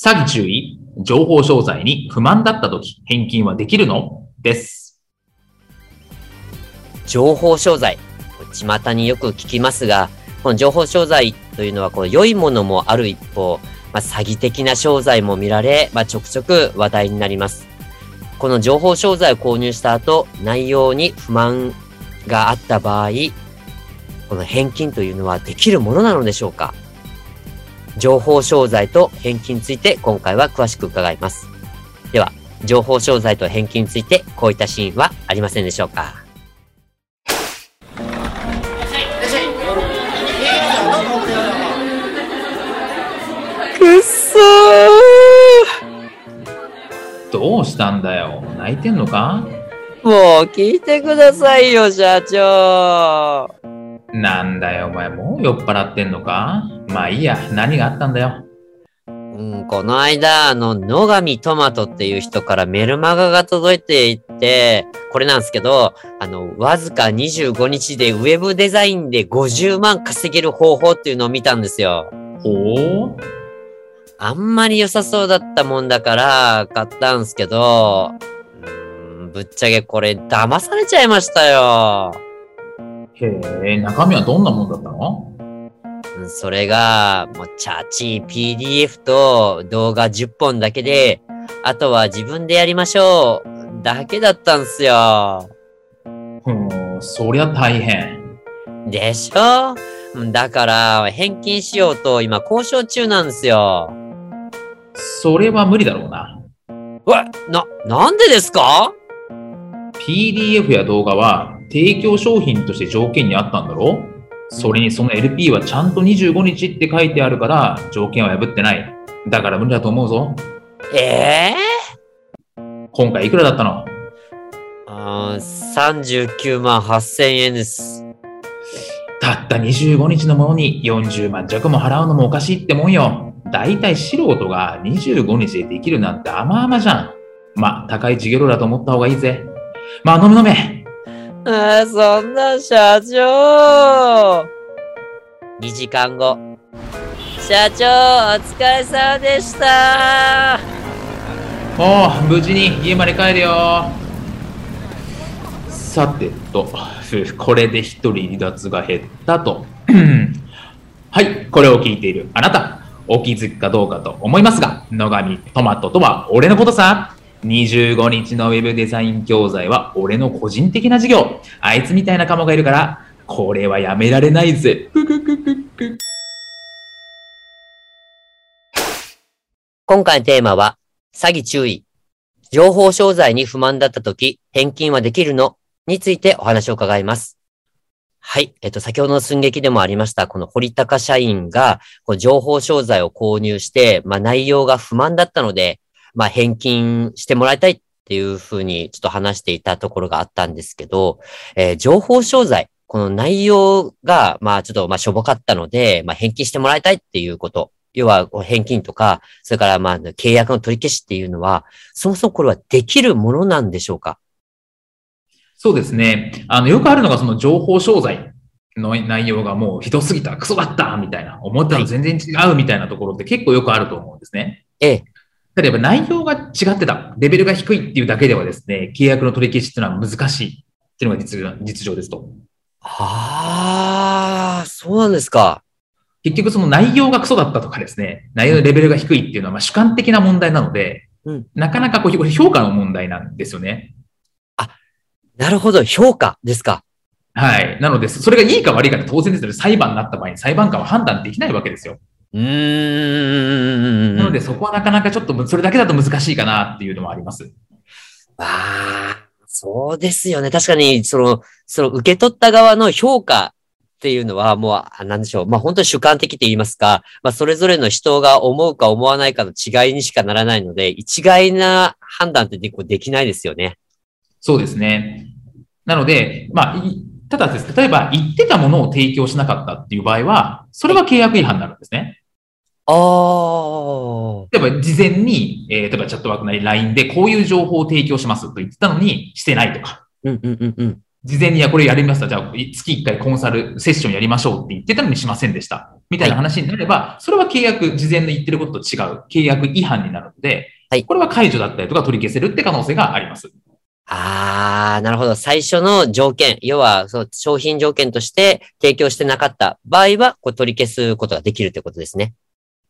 詐欺注意情報商材に不満だった時返金はできるの？です。情報商材。巷によく聞きますがこの情報商材というのはこう良いものもある一方まあ、詐欺的な商材も見られ、まあ、ちょくちょく話題になります。この情報商材を購入した後、内容に不満があった場合、この返金というのはできるものなのでしょうか？情報商材と返金について今回は詳しく伺います。では、情報商材と返金についてこういったシーンはありませんでしょうか？くっそどうしたんだよ？泣いてんのか？もう聞いてくださいよ、社長。なんだよ、お前もう酔っ払ってんのか？まあいいや、何があったんだよ。うん、この間、あの、野上トマトっていう人からメルマガが届いていて、これなんですけど、あの、わずか25日でウェブデザインで50万稼げる方法っていうのを見たんですよ。ほう？あんまり良さそうだったもんだから買ったんすけど、んぶっちゃけこれ騙されちゃいましたよ。へえ、中身はどんなもんだったの？それが、もう、チャチー PDF と動画10本だけで、あとは自分でやりましょう。だけだったんすよ。ふん、そりゃ大変。でしょ？だから、返金しようと今交渉中なんですよ。それは無理だろうな。え、な、なんでですか ?PDF や動画は提供商品として条件にあったんだろ？それにその LP はちゃんと25日って書いてあるから条件は破ってない。だから無理だと思うぞ。ええー、今回いくらだったの？あ39万8000円です。たった25日のものに40万弱も払うのもおかしいってもんよ。大体素人が25日でできるなんて甘々じゃん。まあ、高い授業料だと思った方がいいぜ。まあ、飲め飲め。ああ、そんな社長。2時間後。社長、お疲れ様でした。おう、無事に家まで帰るよ。さてと、これで一人離脱が減ったと。はい、これを聞いているあなた。お気づきかどうかと思いますが、野上トマトとは俺のことさ。25日のウェブデザイン教材は俺の個人的な事業。あいつみたいなカモがいるから、これはやめられないぜ。今回のテーマは、詐欺注意。情報商材に不満だったとき、返金はできるの？についてお話を伺います。はい。えっと、先ほどの寸劇でもありました、この堀高社員が、こう情報商材を購入して、まあ内容が不満だったので、まあ返金してもらいたいっていうふうにちょっと話していたところがあったんですけど、えー、情報商材、この内容が、まあちょっと、まあしょぼかったので、まあ返金してもらいたいっていうこと。要は、返金とか、それからまあ契約の取り消しっていうのは、そもそもこれはできるものなんでしょうか？そうですね。あの、よくあるのがその情報商材の内容がもうひどすぎた、クソだったみたいな、思ったの全然違うみたいなところって結構よくあると思うんですね。ええ。例えば内容が違ってた、レベルが低いっていうだけではですね、契約の取り消しっていうのは難しいっていうのが実実情ですと。ああ、そうなんですか。結局その内容がクソだったとかですね、内容のレベルが低いっていうのはまあ主観的な問題なので、うん、なかなかこう評価の問題なんですよね。なるほど、評価ですか。はい。なので、それがいいか悪いかって当然ですよね。裁判になった場合に裁判官は判断できないわけですよ。うん。なので、そこはなかなかちょっと、それだけだと難しいかなっていうのもあります。ああ、そうですよね。確かに、その、その受け取った側の評価っていうのはもう、あなんでしょう。まあ本当に主観的って言いますか、まあそれぞれの人が思うか思わないかの違いにしかならないので、一概な判断って結構できないですよね。そうですね。なので、まあ、いただですね、例えば言ってたものを提供しなかったっていう場合は、それは契約違反になるんですね。ああ。例えば事前に、えー例えばチャットワークなり LINE でこういう情報を提供しますと言ってたのにしてないとか、うんうんうんうん。事前にいやこれやりました。じゃあ月1回コンサルセッションやりましょうって言ってたのにしませんでした。みたいな話になれば、それは契約、事前の言ってることと違う契約違反になるので、はいこれは解除だったりとか取り消せるって可能性があります。ああ、なるほど。最初の条件、要はそう商品条件として提供してなかった場合は、こう取り消すことができるということですね。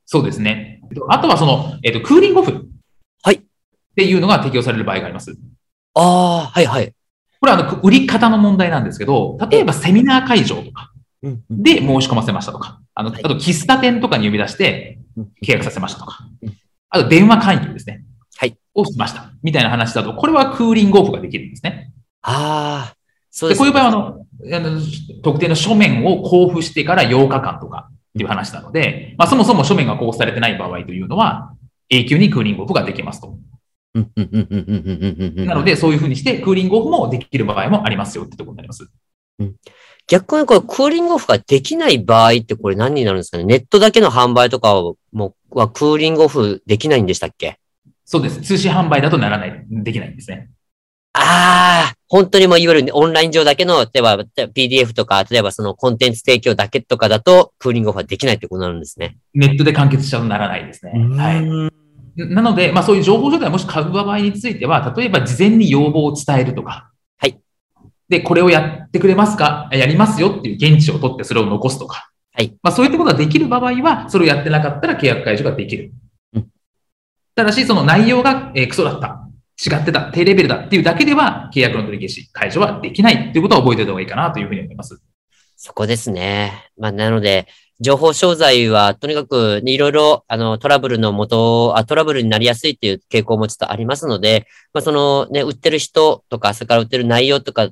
そうですね。あとはその、えっ、と、クーリングオフ。はいっていうのが適用される場合があります。ああ、はいはい。これはあの、売り方の問題なんですけど、例えばセミナー会場とかで申し込ませましたとか、あの、あはいと喫茶店とかに呼び出して契約させましたとかうん、あと電話勧誘ですね。をしました。みたいな話だと、これはクーリングオフができるんですね。ああ、そうです、ね、こういう場合はあの、特定の書面を交付してから8日間とかっていう話なので、まあ、そもそも書面が交付されてない場合というのは、永久にクーリングオフができますと。なので、そういうふうにして、クーリングオフもできる場合もありますよってところになります。うん、逆にこれ、クーリングオフができない場合ってこれ何になるんですかね？ネットだけの販売とか、もう、はクーリングオフできないんでしたっけ？そうです。通信販売だとならない、できないんですね。ああ、本当にもういわゆるオンライン上だけの、例えば PDF とか、例えばそのコンテンツ提供だけとかだと、クーリングオフはできないってことになるんですね。ネットで完結しちゃうとならないですね。はい。い。なので、まあそういう情報状態をもし買う場合については、例えば事前に要望を伝えるとか。はい。で、これをやってくれますか？やりますよっていう現地を取ってそれを残すとか。はい。まあそういったことができる場合は、それをやってなかったら契約解除ができる。ただし、その内容が、えークソだった。違ってた。低レベルだっていうだけでは、契約の取り消し、解除はできないっていうことを覚えておいた方がいいかなというふうに思います。そこですね。まあ、なので、情報商材は、とにかく、ね、いろいろ、あの、トラブルの元あ、トラブルになりやすいっていう傾向もちょっとありますので、まあ、そのね、売ってる人とか、それから売ってる内容とか、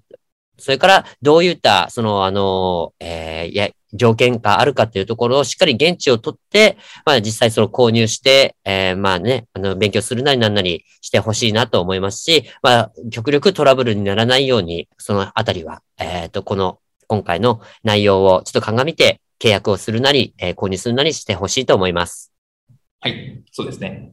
それから、どういった、その、あの、えーや、条件があるかっていうところをしっかり現地を取って、まあ実際その購入して、えーまあね、あの、勉強するなりなんなりしてほしいなと思いますし、まあ、極力トラブルにならないように、そのあたりは、えっ、と、この、今回の内容をちょっと鑑みて契約をするなり、えー購入するなりしてほしいと思います。はい。そうですね。